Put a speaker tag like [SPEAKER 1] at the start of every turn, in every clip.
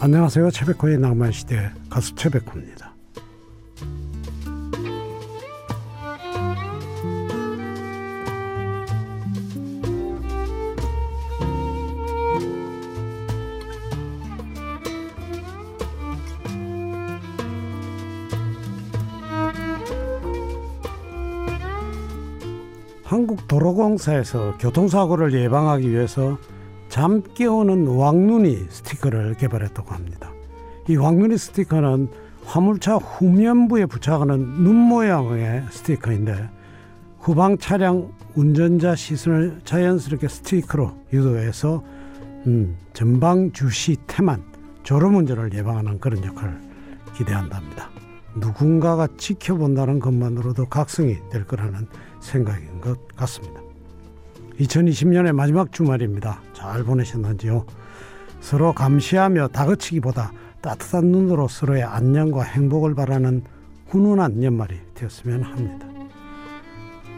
[SPEAKER 1] 안녕하세요. 최백호의 낭만 시대 가수 최백호입니다. 한국도로공사에서 교통사고를 예방하기 위해서 잠 깨우는 왕눈이 스티커를 개발했다고 합니다. 이 왕눈이 스티커는 화물차 후면부에 부착하는 눈 모양의 스티커인데 후방 차량 운전자 시선을 자연스럽게 스티커로 유도해서 음, 전방 주시 태만 졸음 운전을 예방하는 그런 역할을 기대한답니다. 누군가가 지켜본다는 것만으로도 각성이 될 거라는 생각인 것 같습니다. 2020년의 마지막 주말입니다. 잘 보내셨는지요? 서로 감시하며 다그치기보다 따뜻한 눈으로 서로의 안녕과 행복을 바라는 훈훈한 연말이 되었으면 합니다.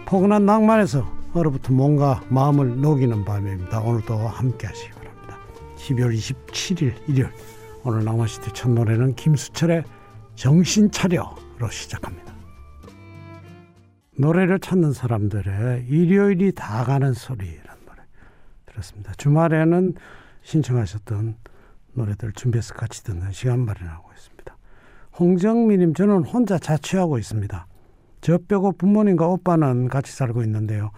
[SPEAKER 1] 포근한 낭만에서 얼어붙은 몸과 마음을 녹이는 밤입니다. 오늘도 함께 하시기 바랍니다. 12월 27일 일요일 오늘 낭만시대 첫 노래는 김수철의 정신 차려로 시작합니다. 노래를 찾는 사람들의 일요일이 다 가는 소리라는 노래 들었습니다. 주말에는 신청하셨던 노래들 준비해서 같이 듣는 시간 마련하고 있습니다. 홍정민님 저는 혼자 자취하고 있습니다. 저 빼고 부모님과 오빠는 같이 살고 있는데요.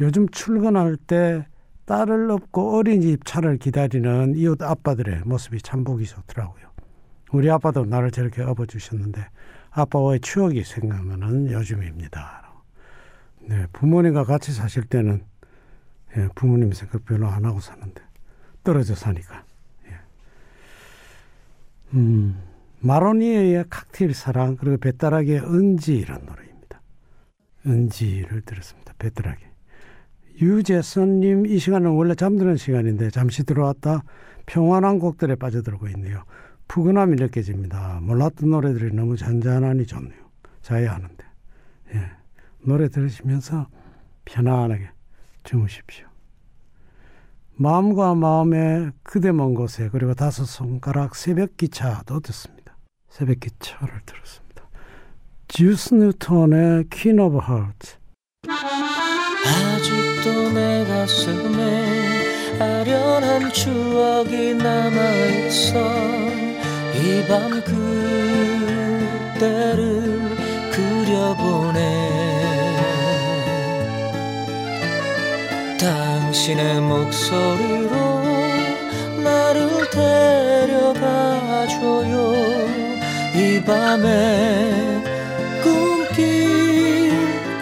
[SPEAKER 1] 요즘 출근할 때 딸을 업고 어린이집 차를 기다리는 이웃 아빠들의 모습이 참 보기 좋더라고요. 우리 아빠도 나를 저렇게 업어주셨는데 아빠와의 추억이 생각나는 요즘입니다. 네, 부모님과 같이 사실 때는 예, 부모님 생각 별로 안 하고 사는데 떨어져 사니까. 예. 음, 마로니에의 칵테일 사랑 그리고 배따라기의 은지 이런 노래입니다. 은지를 들었습니다. 배따라기. 유재선님 이 시간은 원래 잠드는 시간인데 잠시 들어왔다 평안한 곡들에 빠져들고 있네요. 푸근함이 느껴집니다. 몰랐던 노래들이 너무 잔잔하니 좋네요. 자야 하는데. 예. 노래 들으시면서 편안하게 주무십시오. 마음과 마음의 그대 먼 곳에 그리고 다섯 손가락 새벽 기차도 듣습니다. 새벽 기차를 들었습니다. 주스 뉴턴의 Queen of Hearts
[SPEAKER 2] 아직도 내 가슴에 아련한 추억이 남아있어 이 밤 그대를 그려보네 당신의 목소리로 나를 데려가줘요 이 밤의 꿈길까지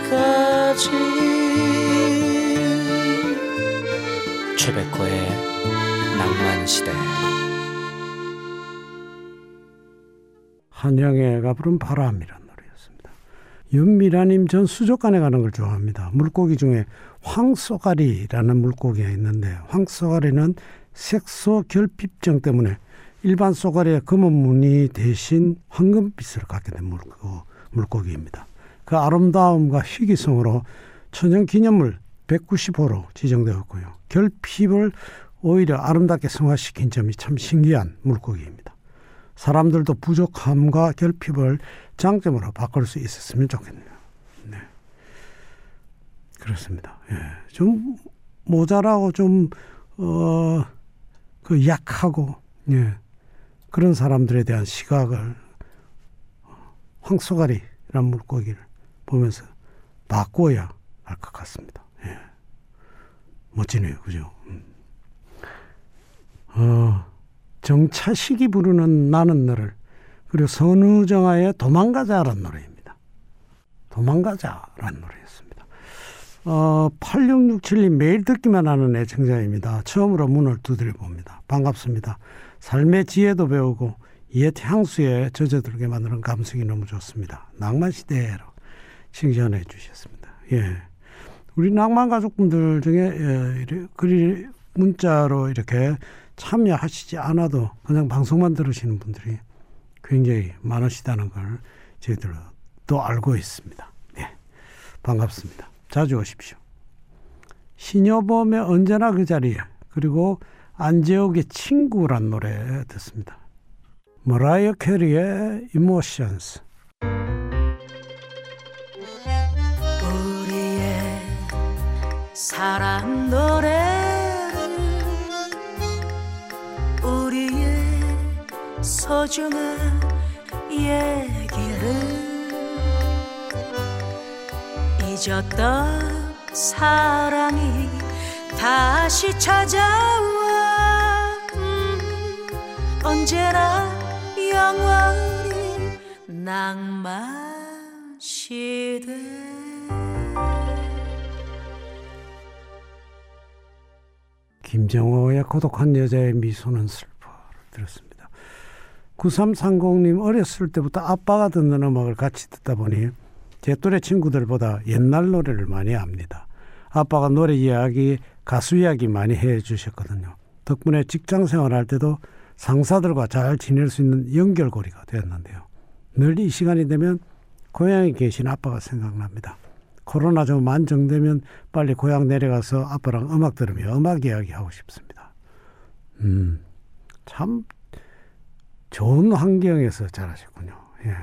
[SPEAKER 2] 최백호의 낭만시대
[SPEAKER 1] 한영애가 부른 바람이란. 윤미라님 전 수족관에 가는 걸 좋아합니다. 물고기 중에 황쏘가리라는 물고기가 있는데 황쏘가리는 색소 결핍증 때문에 일반 쏘가리의 검은 무늬 대신 황금빛을 갖게 된 물고, 기입니다 그 아름다움과 희귀성으로 천연 기념물 190호로 지정되었고요. 결핍을 오히려 아름답게 성화시킨 점이 참 신기한 물고기입니다. 사람들도 부족함과 결핍을 장점으로 바꿀 수 있었으면 좋겠네요. 네. 그렇습니다. 예. 좀 모자라고 좀, 어, 그 약하고, 예. 그런 사람들에 대한 시각을 황소가리란 물고기를 보면서 바꿔야 할 것 같습니다. 예. 멋지네요. 그죠? 음. 어, 정차식이 부르는 나는 너를 그리고 선우정아의 도망가자라는 노래입니다. 도망가자라는 노래였습니다. 어, 8667님 매일 듣기만 하는 애청자입니다. 처음으로 문을 두드려 봅니다. 반갑습니다. 삶의 지혜도 배우고 옛 향수에 젖어들게 만드는 감성이 너무 좋습니다. 낭만 시대로 칭찬해 주셨습니다. 예. 우리 낭만 가족분들 중에 예, 그리 문자로 이렇게 참여하시지 않아도 그냥 방송만 들으시는 분들이 굉장히 많으시다는 걸 저희들도 알고 있습니다. 네. 반갑습니다. 자주 오십시오. 신여범의 언제나 그 자리에 그리고 안재욱의 친구란 노래 듣습니다. 머라이어 캐리의 Emotions.
[SPEAKER 3] 우리의 사랑 노래 소중한 얘기를 잊었던 사랑이 다시 찾아와. 음, 언제나 영원히 낭만 시대.
[SPEAKER 1] 김정호의 고독한 여자의 미소는 슬퍼를 들었습니다. 9330님 어렸을 때부터 아빠가 듣는 음악을 같이 듣다 보니 제 또래 친구들보다 옛날 노래를 많이 압니다. 아빠가 노래 이야기, 가수 이야기 많이 해 주셨거든요. 덕분에 직장 생활할 때도 상사들과 잘 지낼 수 있는 연결고리가 되었는데요. 늘 이 시간이 되면 고향에 계신 아빠가 생각납니다. 코로나 좀 안정되면 빨리 고향 내려가서 아빠랑 음악 들으며 음악 이야기 하고 싶습니다. 음, 참 좋은 환경에서 자라셨군요. 예.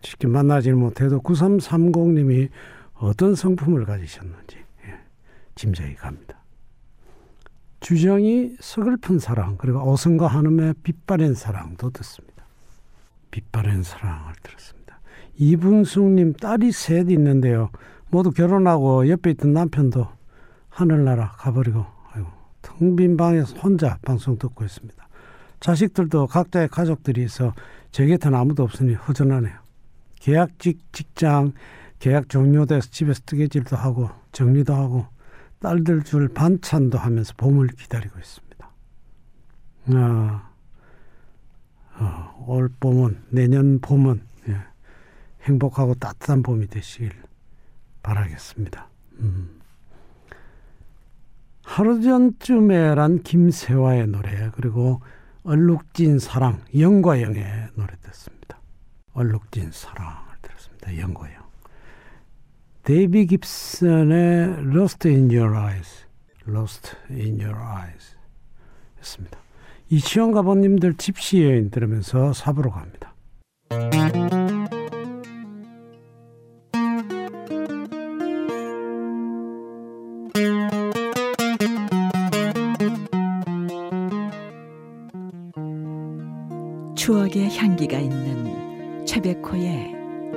[SPEAKER 1] 쉽게 만나질 못해도 9330님이 어떤 성품을 가지셨는지 예. 짐작이 갑니다. 주정이 서글픈 사랑 그리고 어승과 한음의 빛바랜 사랑도 듣습니다. 빛바랜 사랑을 들었습니다. 이분숙님 딸이 셋 있는데요. 모두 결혼하고 옆에 있던 남편도 하늘나라 가버리고 아이고 텅 빈 방에서 혼자 방송 듣고 있습니다. 자식들도 각자의 가족들이 있어 제 곁에는 아무도 없으니 허전하네요. 계약직 직장 계약 종료돼서 집에서 뜨개질도 하고 정리도 하고 딸들 줄 반찬도 하면서 봄을 기다리고 있습니다. 아, 어, 올 봄은 내년 봄은 예, 행복하고 따뜻한 봄이 되시길 바라겠습니다. 음. 하루 전쯤에란 김세화의 노래 그리고 얼룩진 사랑 영과영의 노래 듣습니다. 얼룩진 사랑을 들었습니다. 영과영. 데이비 깁슨의 Lost in Your Eyes, Lost in Your Eyes 였습니다. 이치원 가보님들 집시 여인 들으면서 사부로 갑니다.
[SPEAKER 4] 추억의 향기가 있는 최백호의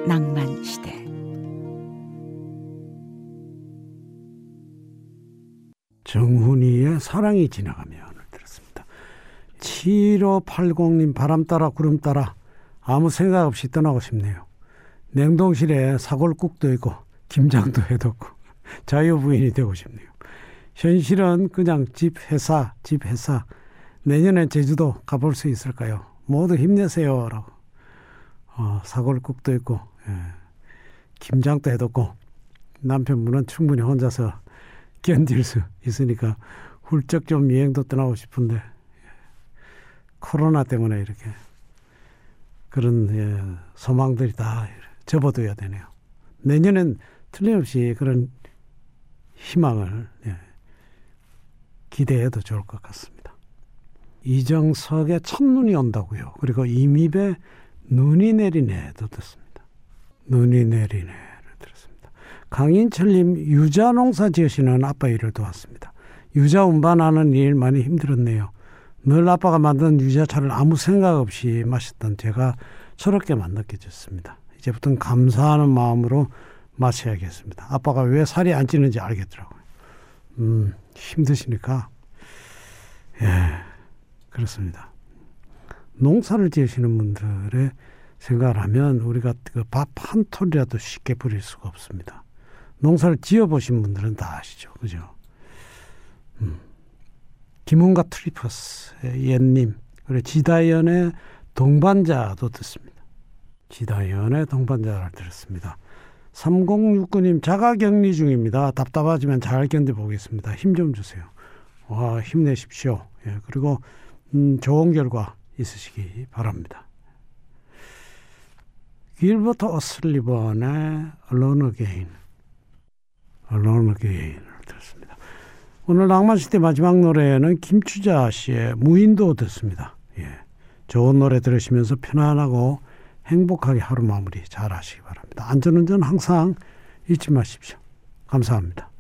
[SPEAKER 4] 낭만 시대.
[SPEAKER 1] 정훈이의 사랑이 지나가면을 들었습니다. 7580님 바람 따라 구름 따라 아무 생각 없이 떠나고 싶네요. 냉동실에 사골국도 있고 김장도 해뒀고 자유부인이 되고 싶네요. 현실은 그냥 집 회사 집 회사 내년에 제주도 가볼 수 있을까요? 모두 힘내세요라고 어, 사골국도 있고 예. 김장도 해뒀고 남편분은 충분히 혼자서 견딜 수 있으니까 훌쩍 좀 여행도 떠나고 싶은데 코로나 때문에 이렇게 그런 예, 소망들이 다 접어둬야 되네요. 내년엔 틀림없이 그런 희망을 예, 기대해도 좋을 것 같습니다. 이정석의 첫눈이 온다고요. 그리고 이미배 눈이 내리네도 듣습니다. 눈이 내리네. 강인철님 유자 농사 지으시는 아빠 일을 도왔습니다. 유자 운반하는 일 많이 힘들었네요. 늘 아빠가 만든 유자차를 아무 생각 없이 마셨던 제가 저렇게만 느껴졌습니다. 이제부터는 감사하는 마음으로 마셔야겠습니다. 아빠가 왜 살이 안 찌는지 알겠더라고요. 음, 힘드시니까. 예, 그렇습니다. 농사를 지으시는 분들의 생각을 하면 우리가 그 밥 한 톨이라도 쉽게 부릴 수가 없습니다. 농사를 지어보신 분들은 다 아시죠. 그죠? 음. 김은가 트리퍼스의 옛님, 그리고 지다연의 동반자도 듣습니다. 지다연의 동반자를 들었습니다. 3069님 자가 격리 중입니다. 답답하지만 잘 견뎌보겠습니다. 힘 좀 주세요. 와, 힘내십시오. 예, 그리고 음, 좋은 결과 있으시기 바랍니다. 길버터 어슬리번의 Alone Again Alone Again을 들었습니다. 오늘 낭만시대 마지막 노래는 김추자 씨의 무인도 듣습니다. 예. 좋은 노래 들으시면서 편안하고 행복하게 하루 마무리 잘 하시기 바랍니다. 안전운전 항상 잊지 마십시오. 감사합니다.